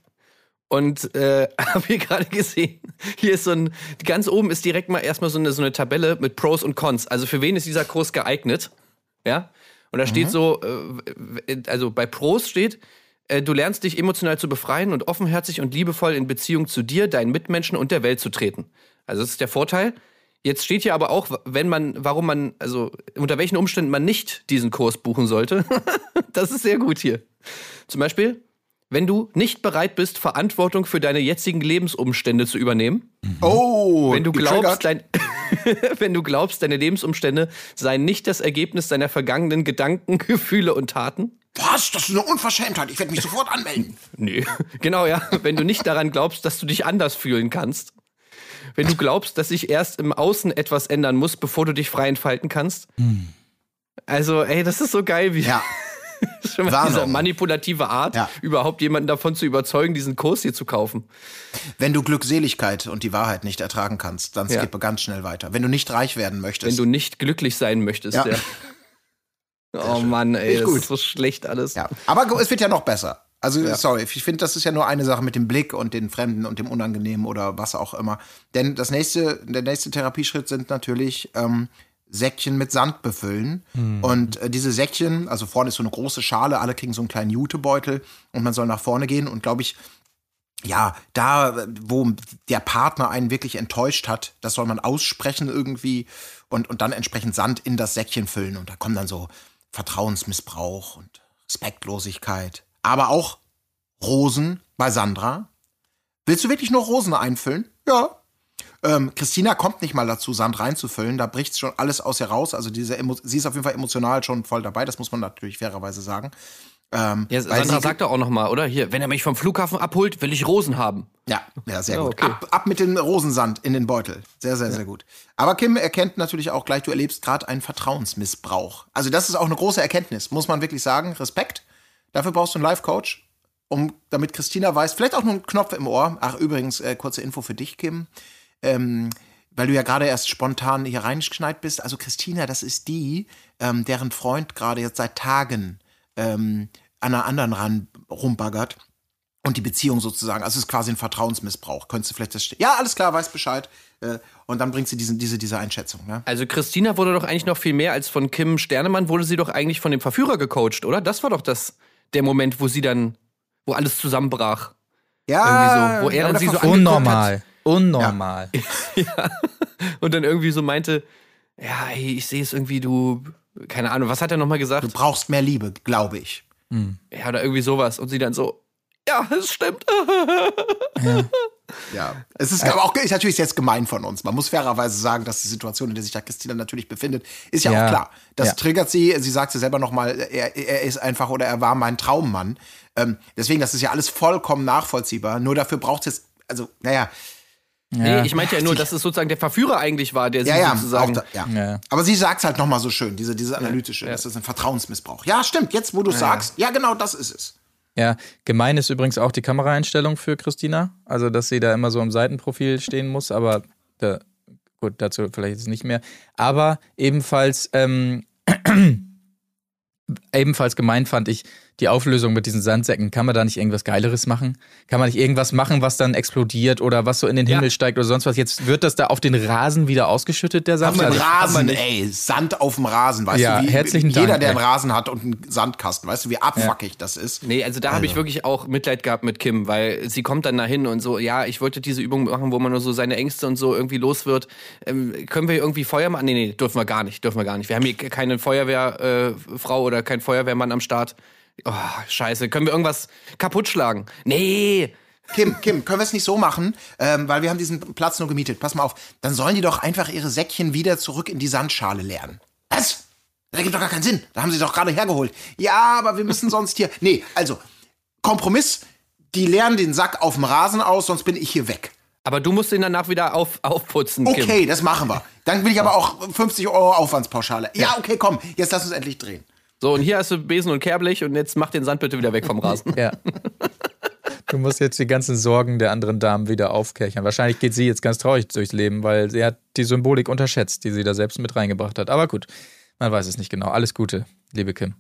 Und äh, habe hier gerade gesehen, hier ist so ein, ganz oben ist direkt mal erstmal so eine, so eine Tabelle mit Pros und Cons. Also für wen ist dieser Kurs geeignet? Ja. Und da steht so, äh, also bei Pros steht, äh, du lernst dich emotional zu befreien und offenherzig und liebevoll in Beziehung zu dir, deinen Mitmenschen und der Welt zu treten. Also das ist der Vorteil. Jetzt steht hier aber auch, wenn man, warum man, also unter welchen Umständen man nicht diesen Kurs buchen sollte. das ist sehr gut hier. Zum Beispiel, wenn du nicht bereit bist, Verantwortung für deine jetzigen Lebensumstände zu übernehmen. Oh, Wenn du glaubst, dein, wenn du glaubst, deine Lebensumstände seien nicht das Ergebnis deiner vergangenen Gedanken, Gefühle und Taten. Was? Das ist eine Unverschämtheit. Ich werde mich sofort anmelden. Nee, genau, ja. Wenn du nicht daran glaubst, dass du dich anders fühlen kannst. Wenn du glaubst, dass sich erst im Außen etwas ändern muss, bevor du dich frei entfalten kannst. Also, ey, das ist so geil, wie Ja. schon mal Warnung. diese manipulative Art, Ja. überhaupt jemanden davon zu überzeugen, diesen Kurs hier zu kaufen. Wenn du Glückseligkeit und die Wahrheit nicht ertragen kannst, dann Ja. man ganz schnell weiter. Wenn du nicht reich werden möchtest. Wenn du nicht glücklich sein möchtest, Ja. ja. Oh Mann, ey, das ist so schlecht alles. ja. Aber es wird ja noch besser. Also, sorry, ich finde, das ist ja nur eine Sache mit dem Blick und den Fremden und dem Unangenehmen oder was auch immer. Denn das nächste, der nächste Therapieschritt sind natürlich ähm, Säckchen mit Sand befüllen. Und äh, diese Säckchen, also vorne ist so eine große Schale, alle kriegen so einen kleinen Jutebeutel und man soll nach vorne gehen und glaube ich, ja, da, wo der Partner einen wirklich enttäuscht hat, das soll man aussprechen irgendwie und, und dann entsprechend Sand in das Säckchen füllen. Und da kommen dann so Vertrauensmissbrauch und Respektlosigkeit. Aber auch Rosen bei Sandra. Willst du wirklich nur Rosen einfüllen? Ja. Ähm, Christina kommt nicht mal dazu, Sand reinzufüllen. Da bricht schon alles aus ihr raus. Also diese Emo sie ist auf jeden Fall emotional schon voll dabei. Das muss man natürlich fairerweise sagen. Ähm, Ja, Sandra sagt doch auch noch mal, oder? Hier, wenn er mich vom Flughafen abholt, will ich Rosen haben. Ja, ja, sehr Ja, gut. okay. Ab, ab mit dem Rosensand in den Beutel. Sehr, sehr, sehr gut. Aber Kim erkennt natürlich auch gleich, du erlebst gerade einen Vertrauensmissbrauch. Also das ist auch eine große Erkenntnis, muss man wirklich sagen. Respekt. Dafür brauchst du einen Life-Coach, um, damit Christina weiß, vielleicht auch nur einen Knopf im Ohr. Ach, übrigens, äh, kurze Info für dich, Kim. Ähm, weil du ja gerade erst spontan hier reingeschneit bist. Also Christina, das ist die, ähm, deren Freund gerade jetzt seit Tagen ähm, an einer anderen ran, rumbaggert und die Beziehung sozusagen. Also es ist quasi ein Vertrauensmissbrauch. Könntest du vielleicht das. Ja, alles klar, weiß Bescheid. Äh, Und dann bringt sie diesen, diese, diese Einschätzung. Ne? Also Christina wurde doch eigentlich noch viel mehr als von Kim Sternemann, wurde sie doch eigentlich von dem Verführer gecoacht, oder? Das war doch das, der Moment, wo sie dann, wo alles zusammenbrach. Ja, Irgendwie so, wo er dann sie so Unnormal. Unnormal. Und dann irgendwie so meinte, ja, ey, ich sehe es irgendwie, du, keine Ahnung, was hat er nochmal gesagt? Du brauchst mehr Liebe, glaube ich. Ja, oder irgendwie sowas. Und sie dann so, ja, es stimmt. Ja. Es ist aber auch ist natürlich jetzt gemein von uns. Man muss fairerweise sagen, dass die Situation, in der sich da Christina natürlich befindet, ist ja, Ja. auch klar. Das Ja. triggert sie. Sie sagt sie selber nochmal, er, er ist einfach oder er war mein Traummann. Ähm, deswegen, das ist ja alles vollkommen nachvollziehbar. Nur dafür braucht es jetzt, also, naja, Nee, ich meinte ja nur, dass es sozusagen der Verführer eigentlich war, der sie ja, ja, sozusagen. da, ja. Ja. Aber sie sagt halt nochmal so schön, diese, diese analytische, das ist ein Vertrauensmissbrauch. Ja, stimmt, jetzt wo du sagst, ja, genau das ist es. Ja, gemein ist übrigens auch die Kameraeinstellung für Christina. Also, dass sie da immer so im Seitenprofil stehen muss, aber da, gut, dazu vielleicht jetzt nicht mehr. Aber ebenfalls, ähm, ebenfalls gemein fand ich die Auflösung mit diesen Sandsäcken. Kann man da nicht irgendwas Geileres machen? Kann man nicht irgendwas machen, was dann explodiert oder was so in den Ja. Himmel steigt oder sonst was? Jetzt wird das da auf den Rasen wieder ausgeschüttet, der Sand. Auf dem Also- Rasen, ey, Sand auf dem Rasen, weißt Ja, du, wie herzlichen jeder, Dank, der einen ey. Rasen hat und einen Sandkasten, weißt du, wie abfuckig das ist. Nee, also da habe ich wirklich auch Mitleid gehabt mit Kim, weil sie kommt dann dahin und so, ja, ich wollte diese Übung machen, wo man nur so seine Ängste und so irgendwie los wird. Ähm, können wir irgendwie Feuer machen? Nee, nee, dürfen wir gar nicht, dürfen wir gar nicht. Wir haben hier keine Feuerwehrfrau äh, oder keinen Feuerwehrmann am Start. Oh, scheiße. Können wir irgendwas kaputt schlagen? Nee. Kim, Kim, können wir es nicht so machen, ähm, weil wir haben diesen Platz nur gemietet. Pass mal auf, dann sollen die doch einfach ihre Säckchen wieder zurück in die Sandschale leeren. Was? Das gibt doch gar keinen Sinn. Da haben sie doch gerade hergeholt. Ja, aber wir müssen sonst hier. Nee, also, Kompromiss, die leeren den Sack auf dem Rasen aus, sonst bin ich hier weg. Aber du musst ihn danach wieder auf, aufputzen, Kim. Okay, das machen wir. Dann will ich aber auch 50 Euro Aufwandspauschale. Ja, okay, komm, jetzt lass uns endlich drehen. So, und hier hast du Besen und Kehrblech und jetzt mach den Sand bitte wieder weg vom Rasen. Ja. Du musst jetzt die ganzen Sorgen der anderen Damen wieder aufkärchern. Wahrscheinlich geht sie jetzt ganz traurig durchs Leben, weil sie hat die Symbolik unterschätzt, die sie da selbst mit reingebracht hat. Aber gut, man weiß es nicht genau. Alles Gute, liebe Kim.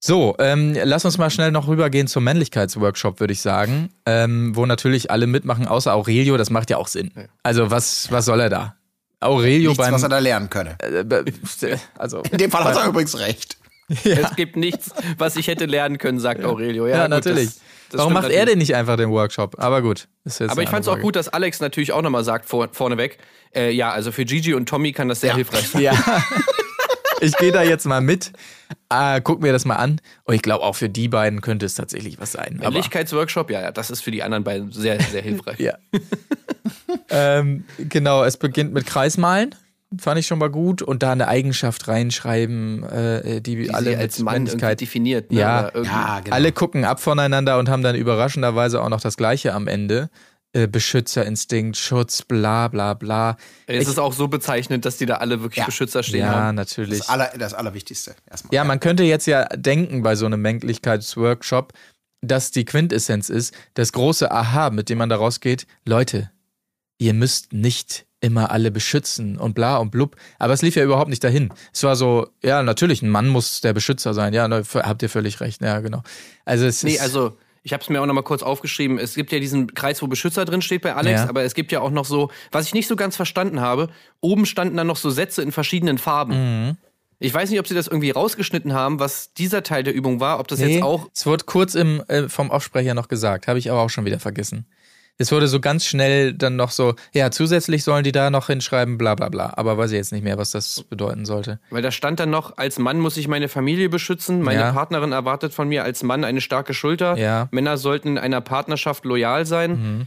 So, ähm, lass uns mal schnell noch rübergehen zum Männlichkeitsworkshop, würde ich sagen. Ähm, wo natürlich alle mitmachen, außer Aurelio, das macht ja auch Sinn. Also, was, was soll er da? Aurelio Nichts, beim. was er da lernen könne. äh, also, In dem Fall hat er übrigens recht. Es gibt nichts, was ich hätte lernen können, sagt Aurelio. Ja, ja, gut, natürlich. das- das Warum macht er natürlich. denn nicht einfach den Workshop? Aber gut. ist jetzt Aber ich fand es auch gut, dass Alex natürlich auch nochmal sagt vor, vorneweg, äh, ja, also für Gigi und Tommy kann das sehr hilfreich sein. Ja. Ich gehe da jetzt mal mit, äh, guck mir das mal an. Und ich glaube, auch für die beiden könnte es tatsächlich was sein. Männlichkeitsworkshop, ja, ja, das ist für die anderen beiden sehr, sehr hilfreich. ja. ähm, genau, es beginnt mit Kreismalen. Fand ich schon mal gut. Und da eine Eigenschaft reinschreiben, äh, die, Die alle sie als Männlichkeit. definiert. Ne? Ja. Ja, genau. Alle gucken ab voneinander und haben dann überraschenderweise auch noch das Gleiche am Ende. Äh, Beschützerinstinkt, Schutz, bla bla bla. Es Ich- ist auch so bezeichnend, dass die da alle wirklich Ja. Beschützer stehen Ja, haben. natürlich. Das, aller, das Allerwichtigste erstmal. Ja, man könnte jetzt ja denken bei so einem Männlichkeitsworkshop, dass die Quintessenz ist, das große Aha, mit dem man da rausgeht, Leute, ihr müsst nicht immer alle beschützen und bla und blub. Aber es lief ja überhaupt nicht dahin. Es war so, ja, natürlich, ein Mann muss der Beschützer sein. Ja, ne, habt ihr völlig recht. Ja, genau. Also es Nee, ist, also ich habe es mir auch noch mal kurz aufgeschrieben. Es gibt ja diesen Kreis, wo Beschützer drin steht bei Alex, Ja. aber es gibt ja auch noch so, was ich nicht so ganz verstanden habe, oben standen dann noch so Sätze in verschiedenen Farben. Mhm. Ich weiß nicht, ob sie das irgendwie rausgeschnitten haben, was dieser Teil der Übung war, ob das nee, jetzt auch es wurde kurz im, äh, vom Aufsprecher noch gesagt, habe ich aber auch schon wieder vergessen. Es wurde so ganz schnell dann noch so, ja, zusätzlich sollen die da noch hinschreiben, bla bla bla. Aber weiß ich jetzt nicht mehr, was das bedeuten sollte. Weil da stand dann noch, als Mann muss ich meine Familie beschützen, meine Ja. Partnerin erwartet von mir als Mann eine starke Schulter, Ja. Mhm. Männer sollten in einer Partnerschaft loyal sein.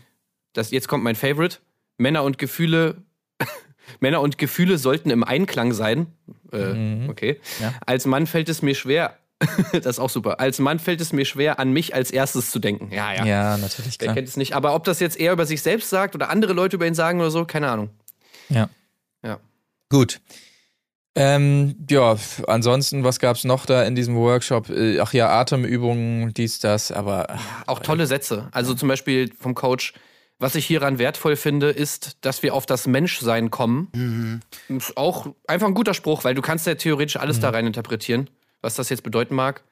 Das, jetzt kommt mein Favorite. Männer und Gefühle, Männer und Gefühle sollten im Einklang sein. Äh, Okay. Mhm. Ja. Als Mann fällt es mir schwer, das ist auch super, als Mann fällt es mir schwer, an mich als erstes zu denken. Ja, ja. Ja, natürlich, Wer klar. kennt es nicht. Aber ob das jetzt eher über sich selbst sagt oder andere Leute über ihn sagen oder so, keine Ahnung. Ja. Ja. Gut. Ähm, ja, ansonsten, was gab's noch da in diesem Workshop? Äh, Ach ja, Atemübungen, dies, das, aber ach, Auch tolle Sätze. Also zum Beispiel vom Coach, was ich hieran wertvoll finde, ist, dass wir auf das Menschsein kommen. Ist auch einfach ein guter Spruch, weil du kannst ja theoretisch alles da rein interpretieren, was das jetzt bedeuten mag.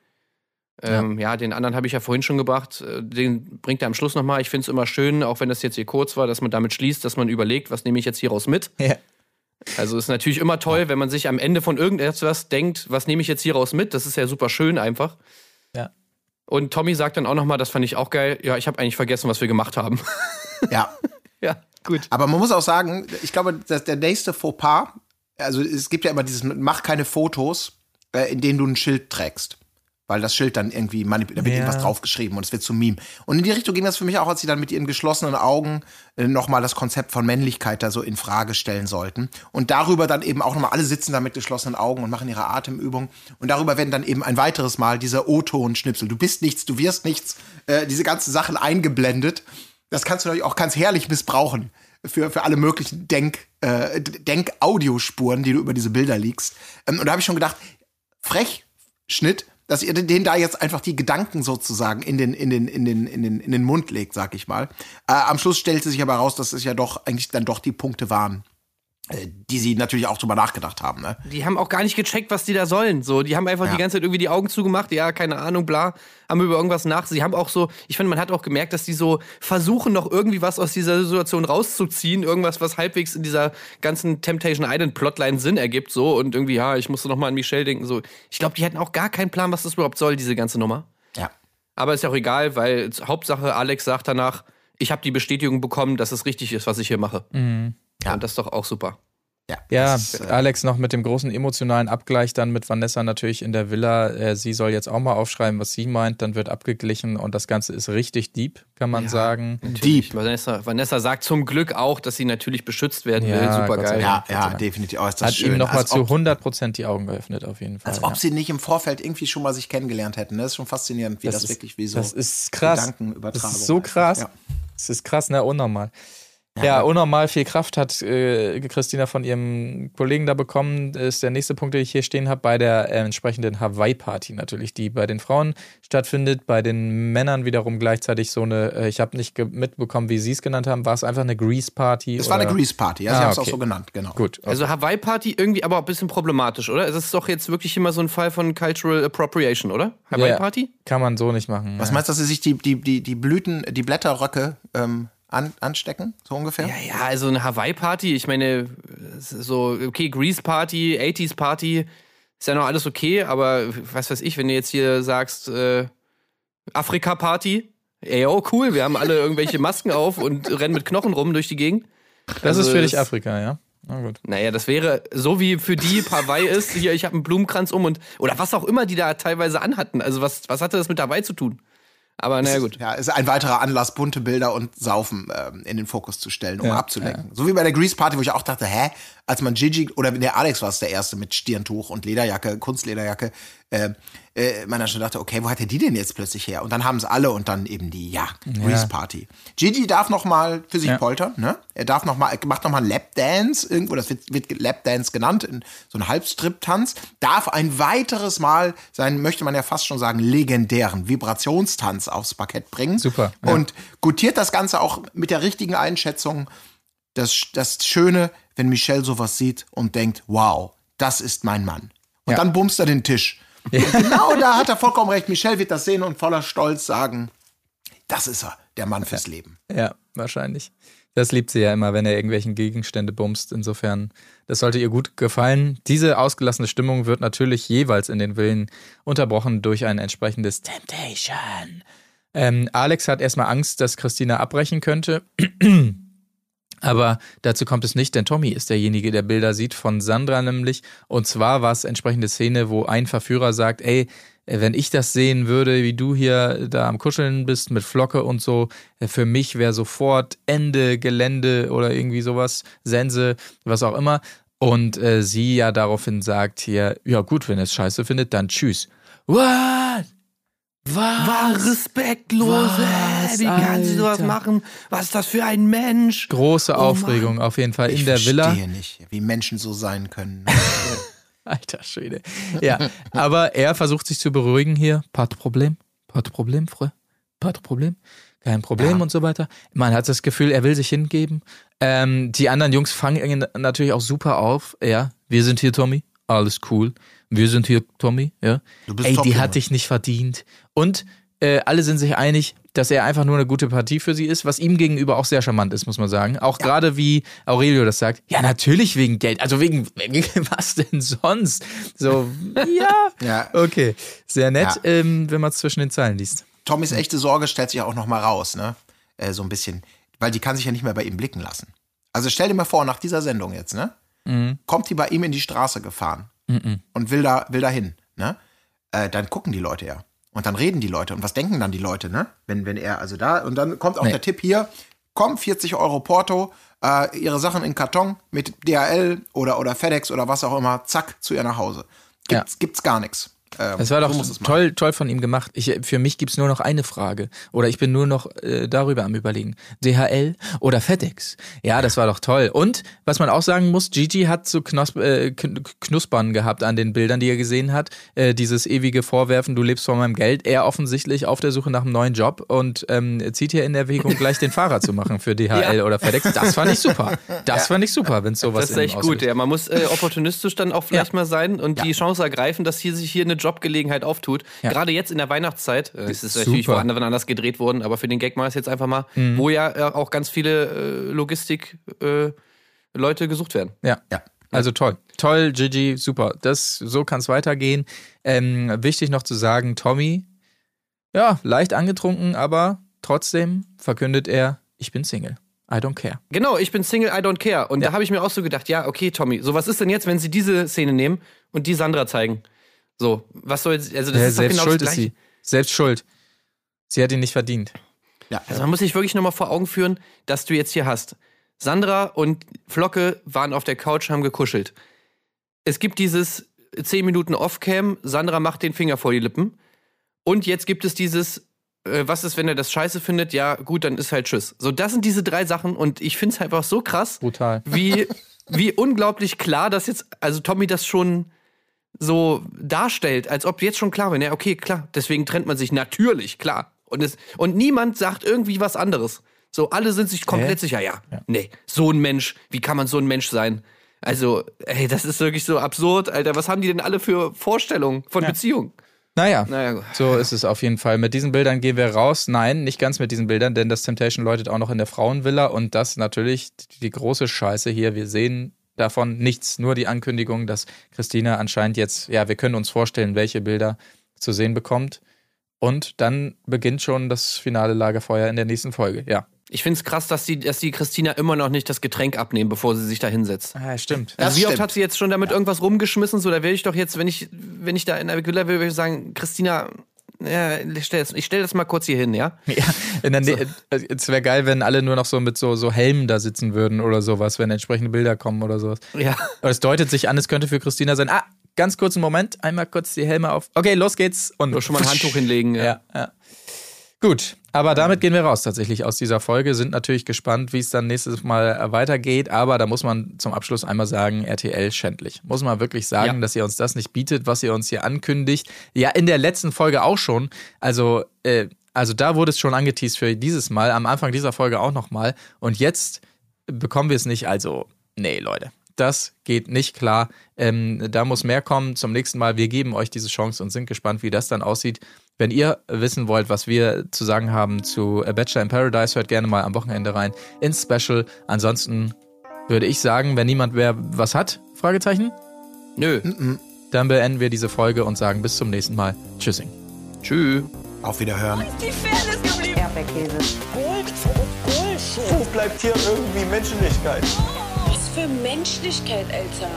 Ähm, ja. den anderen habe ich ja vorhin schon gebracht. Äh, Den bringt er am Schluss nochmal. Ich finde es immer schön, auch wenn das jetzt hier kurz war, dass man damit schließt, dass man überlegt, was nehme ich jetzt hieraus mit. ja. Also ist natürlich immer toll, wenn man sich am Ende von irgendetwas denkt, was nehme ich jetzt hieraus mit? Das ist ja super schön einfach. Ja. Und Tommy sagt dann auch nochmal, das fand ich auch geil, ja, ich habe eigentlich vergessen, was wir gemacht haben. Ja. ja, gut. Aber man muss auch sagen, ich glaube, dass der nächste Fauxpas, also es gibt ja immer dieses, mach keine Fotos, äh, in denen du ein Schild trägst. Weil das Schild dann irgendwie manipuliert, da wird Ja. irgendwas draufgeschrieben und es wird zum Meme. Und in die Richtung ging das für mich auch, als sie dann mit ihren geschlossenen Augen äh, nochmal das Konzept von Männlichkeit da so in Frage stellen sollten. Und darüber dann eben auch nochmal, alle sitzen da mit geschlossenen Augen und machen ihre Atemübung. Und darüber werden dann eben ein weiteres Mal dieser O-Ton-Schnipsel. Du bist nichts, du wirst nichts, äh, diese ganzen Sachen eingeblendet. Das kannst du natürlich auch ganz herrlich missbrauchen für, für alle möglichen Denk, äh, Denk-Audiospuren, die du über diese Bilder liegst. Ähm, und da habe ich schon gedacht, frech Schnitt, dass ihr denen da jetzt einfach die Gedanken sozusagen in den, in den, in den, in den, in den Mund legt, sag ich mal. Äh, am Schluss stellte sich aber raus, dass es ja doch eigentlich dann doch die Punkte waren, die sie natürlich auch drüber nachgedacht haben. Ne? Die haben auch gar nicht gecheckt, was die da sollen. So, die haben einfach Ja. die ganze Zeit irgendwie die Augen zugemacht, ja, keine Ahnung, bla, haben über irgendwas nach. Sie haben auch so, ich finde, man hat auch gemerkt, dass die so versuchen, noch irgendwie was aus dieser Situation rauszuziehen, irgendwas, was halbwegs in dieser ganzen Temptation Island Plotline Sinn ergibt, so und irgendwie, ja, ich musste noch mal an Michelle denken, so. Ich glaube, die hatten auch gar keinen Plan, was das überhaupt soll, diese ganze Nummer. Ja. Aber ist ja auch egal, weil Hauptsache Alex sagt danach, ich habe die Bestätigung bekommen, dass es richtig ist, was ich hier mache. Ja. Und das ist doch auch super. Ja, Ja, das ist, äh, Alex noch mit dem großen emotionalen Abgleich dann mit Vanessa natürlich in der Villa. Äh, sie soll jetzt auch mal aufschreiben, was sie meint. Dann wird abgeglichen und das Ganze ist richtig deep, kann man sagen. Deep. Vanessa, Vanessa sagt zum Glück auch, dass sie natürlich beschützt werden Ja, will. Super geil. ja, ja, definitiv. Oh, ist das Hat schön. ihm nochmal zu ob- 100 Prozent die Augen geöffnet, auf jeden Fall. Als ja. ob sie nicht im Vorfeld irgendwie schon mal sich kennengelernt hätten. ne? Das ist schon faszinierend, wie das, ist, wirklich wie so Das ist krass. Gedankenübertragung. Das ist so krass. Ja. Das ist krass, ne? Unnormal. Ja, unnormal viel Kraft hat äh, Christina von ihrem Kollegen da bekommen. Das ist der nächste Punkt, den ich hier stehen habe, bei der äh, entsprechenden Hawaii-Party natürlich, die bei den Frauen stattfindet, bei den Männern wiederum gleichzeitig so eine, äh, ich habe nicht mitbekommen, wie sie es genannt haben, war es einfach eine Grease-Party? Es war eine? Grease-Party, ja, sie Ah, haben es auch okay. so genannt, genau. Gut. Okay. Also Hawaii-Party irgendwie aber auch ein bisschen problematisch, oder? Es ist doch jetzt wirklich immer so ein Fall von Cultural Appropriation, oder? Hawaii-Party? Kann man so nicht machen. Was ja. meinst du, dass sie sich die, die, die, die Blüten, die Blätterröcke ähm, an, anstecken, so ungefähr? Ja, ja, also eine Hawaii-Party, ich meine, so, okay, Grease-Party, 80s-Party, ist ja noch alles okay, aber was weiß ich, wenn du jetzt hier sagst, äh, Afrika-Party, ey, oh cool, wir haben alle irgendwelche Masken auf und rennen mit Knochen rum durch die Gegend. Das ist Also für dich Afrika, ja? Na gut. Naja, das wäre so wie für die Hawaii ist, hier, ich habe einen Blumenkranz um und, oder was auch immer die da teilweise anhatten. Also was, was hatte das mit Hawaii zu tun? Aber naja, gut. Ja, ist ein weiterer Anlass, bunte Bilder und Saufen ähm, in den Fokus zu stellen, um Ja, abzulenken. So wie bei der Grease Party, wo ich auch dachte, hä, als man Gigi oder der Alex war es der erste mit Stirntuch und Lederjacke, Kunstlederjacke, äh, äh, man dann schon dachte, okay, wo hat er die denn jetzt plötzlich her? Und dann haben es alle und dann eben die, ja, Grease Party. Gigi darf noch mal für sich poltern, ne? Er darf noch mal, macht noch mal einen Lapdance irgendwo, das wird, wird Lapdance genannt, so ein Halbstrip-Tanz, darf ein weiteres Mal seinen, möchte man ja fast schon sagen, legendären Vibrationstanz aufs Parkett bringen. Super, ja. Und gutiert das Ganze auch mit der richtigen Einschätzung. Das, das Schöne, wenn Michelle sowas sieht und denkt, wow, das ist mein Mann. Und Ja. dann bumst er den Tisch. Genau da hat er vollkommen recht. Michelle wird das sehen und voller Stolz sagen, das ist er, der Mann fürs Leben. Ja, wahrscheinlich. Das liebt sie ja immer, wenn er irgendwelchen Gegenstände bumst. Insofern, das sollte ihr gut gefallen. Diese ausgelassene Stimmung wird natürlich jeweils in den Villen unterbrochen durch ein entsprechendes Temptation. Ähm, Alex hat erstmal Angst, dass Christina abbrechen könnte. Aber dazu kommt es nicht, denn Tommy ist derjenige, der Bilder sieht von Sandra nämlich. Und zwar war es entsprechende Szene, wo ein Verführer sagt, ey, wenn ich das sehen würde, wie du hier da am Kuscheln bist mit Flocke und so, für mich wäre sofort Ende, Gelände oder irgendwie sowas, Sense, was auch immer. Und äh, sie ja daraufhin sagt hier, ja gut, wenn er es scheiße findet, dann tschüss. What? Was? War respektlos, Was. Wie kann sie sowas machen? Was ist das für ein Mensch? Große Oh Aufregung auf jeden Fall Ich in der Villa. verstehe nicht, wie Menschen so sein können. Alter Schwede. Ja, aber er versucht sich zu beruhigen hier. De Problem, de Problem, Frau. De Problem. Kein Problem Ja. und so weiter. Man hat das Gefühl, er will sich hingeben. Ähm, die anderen Jungs fangen ihn natürlich auch super auf. Ja, wir sind hier, Tommy. Alles cool. Wir sind hier, Tommy. Ja. Du bist Ey, top, die Junge. hat dich nicht verdient. Und äh, alle sind sich einig, dass er einfach nur eine gute Partie für sie ist, was ihm gegenüber auch sehr charmant ist, muss man sagen. Auch gerade wie Aurelio das sagt. Ja, natürlich wegen Geld. Also wegen, was denn sonst? So, ja. Ja. Okay, sehr nett, Ja. ähm, wenn man es zwischen den Zeilen liest. Tommys echte Sorge stellt sich auch noch mal raus, ne? Äh, so ein bisschen. Weil die kann sich ja nicht mehr bei ihm blicken lassen. Also stell dir mal vor, nach dieser Sendung jetzt, ne? Kommt die bei ihm in die Straße gefahren und will da, will da hin, ne? Äh, dann gucken die Leute ja. Und dann reden die Leute. Und was denken dann die Leute, ne? Wenn, wenn er also da, und dann kommt auch Nee. der Tipp hier, komm, 40 Euro Porto, äh, ihre Sachen in Karton mit DHL oder, oder FedEx oder was auch immer, zack, zu ihr nach Hause. Gibt's, gibt's gar nichts. Ähm, Das war doch es toll, toll von ihm gemacht. Ich, für mich gibt's nur noch eine Frage. Oder ich bin nur noch äh, darüber am überlegen. DHL oder FedEx? Ja, das war doch toll. Und was man auch sagen muss, Gigi hat so Knos äh, Kn- Knuspern gehabt an den Bildern, die er gesehen hat. Äh, dieses ewige Vorwerfen, du lebst von meinem Geld. Er offensichtlich auf der Suche nach einem neuen Job und ähm, zieht hier in Erwägung, gleich den Fahrer zu machen für DHL Ja. oder FedEx. Das fand ich super. Das fand ich super, wenn sowas Das ist in ihm echt gut, ja. Man muss äh, opportunistisch dann auch vielleicht Ja. mal sein und die Chance ergreifen, dass hier sich hier eine Jobgelegenheit auftut. Ja. Gerade jetzt in der Weihnachtszeit. Äh, es ist Super. natürlich woanders anders gedreht worden, aber für den Gag mal ist jetzt einfach mal, Mhm. wo ja äh, auch ganz viele äh, Logistik äh, gesucht werden. Ja. Ja. Also toll. Toll, Gigi, super. Das, so kann es weitergehen. Ähm, wichtig noch zu sagen, Tommy, ja, leicht angetrunken, aber trotzdem verkündet er, ich bin Single. I don't care. Genau, ich bin Single, I don't care. Und Ja. da habe ich mir auch so gedacht, ja, okay, Tommy, so was ist denn jetzt, wenn sie diese Szene nehmen und die Sandra zeigen? So, was soll jetzt, also das Ja, ist doch selbst genau schuld das ist Gleiche. sie. Selbst schuld. Sie hat ihn nicht verdient. Ja. Also man muss sich wirklich nochmal vor Augen führen, dass du jetzt hier hast. Sandra und Flocke waren auf der Couch, haben gekuschelt. Es gibt dieses 10 Minuten Off-Cam, Sandra macht den Finger vor die Lippen. Und jetzt gibt es dieses, äh, was ist, wenn er das scheiße findet? Ja, gut, dann ist halt Tschüss. So, das sind diese drei Sachen und ich finde es einfach so krass, Brutal. wie, wie unglaublich klar das jetzt, also Tommy das schon so darstellt, als ob jetzt schon klar wäre, ja, okay, klar, deswegen trennt man sich natürlich, klar. Und, es, und niemand sagt irgendwie was anderes. So, alle sind sich komplett Hä? sicher, ja, nee, so ein Mensch, wie kann man so ein Mensch sein? Also, ey, das ist wirklich so absurd, Alter. Was haben die denn alle für Vorstellungen von Beziehung? Naja, Naja, gut. so ist es auf jeden Fall. Mit diesen Bildern gehen wir raus. Nein, nicht ganz mit diesen Bildern, denn das Temptation läutet auch noch in der Frauenvilla und das natürlich die große Scheiße hier. Wir sehen davon nichts, nur die Ankündigung, dass Christina anscheinend jetzt, ja, wir können uns vorstellen, welche Bilder zu sehen bekommt. Und dann beginnt schon das finale Lagerfeuer in der nächsten Folge. Ja. Ich find's krass, dass die, dass die Christina immer noch nicht das Getränk abnehmen, bevor sie sich da hinsetzt. Ah, stimmt. Das Also wie oft stimmt. hat sie jetzt schon damit irgendwas rumgeschmissen? So, da will ich doch jetzt, wenn ich, wenn ich da in der Villa will, würde ich sagen, Christina, Ja, ich stell das, ich stell das mal kurz hier hin, ja? Ja, äh, es wäre geil, wenn alle nur noch so mit so, so Helmen da sitzen würden oder sowas, wenn entsprechende Bilder kommen oder sowas. Ja. Aber es deutet sich an, es könnte für Christina sein. Ah, ganz kurzen Moment, einmal kurz die Helme auf. Okay, los geht's. Und schon mal ein Handtuch hinlegen. Ja. Ja, ja. Gut, aber damit gehen wir raus tatsächlich aus dieser Folge. Sind natürlich gespannt, wie es dann nächstes Mal äh, weitergeht. Aber da muss man zum Abschluss einmal sagen, RTL schändlich. Muss man wirklich sagen, Ja. dass ihr uns das nicht bietet, was ihr uns hier ankündigt. Ja, in der letzten Folge auch schon. Also, äh, also da wurde es schon angeteased für dieses Mal. Am Anfang dieser Folge auch nochmal. Und jetzt bekommen wir es nicht. Also, nee, Leute. Das geht nicht klar. Ähm, da muss mehr kommen. Zum nächsten Mal. Wir geben euch diese Chance und sind gespannt, wie das dann aussieht. Wenn ihr wissen wollt, was wir zu sagen haben zu A Bachelor in Paradise, hört gerne mal am Wochenende rein ins Special. Ansonsten würde ich sagen, wenn niemand mehr was hat, Fragezeichen, Nö. dann beenden wir diese Folge und sagen bis zum nächsten Mal. Tschüssing. Tschüss. Auf Wiederhören. Die Fairness geblieben. Erdbeerkäse. Gold, Bullshit. Wo bleibt hier irgendwie Menschlichkeit? Was für Menschlichkeit, Alter.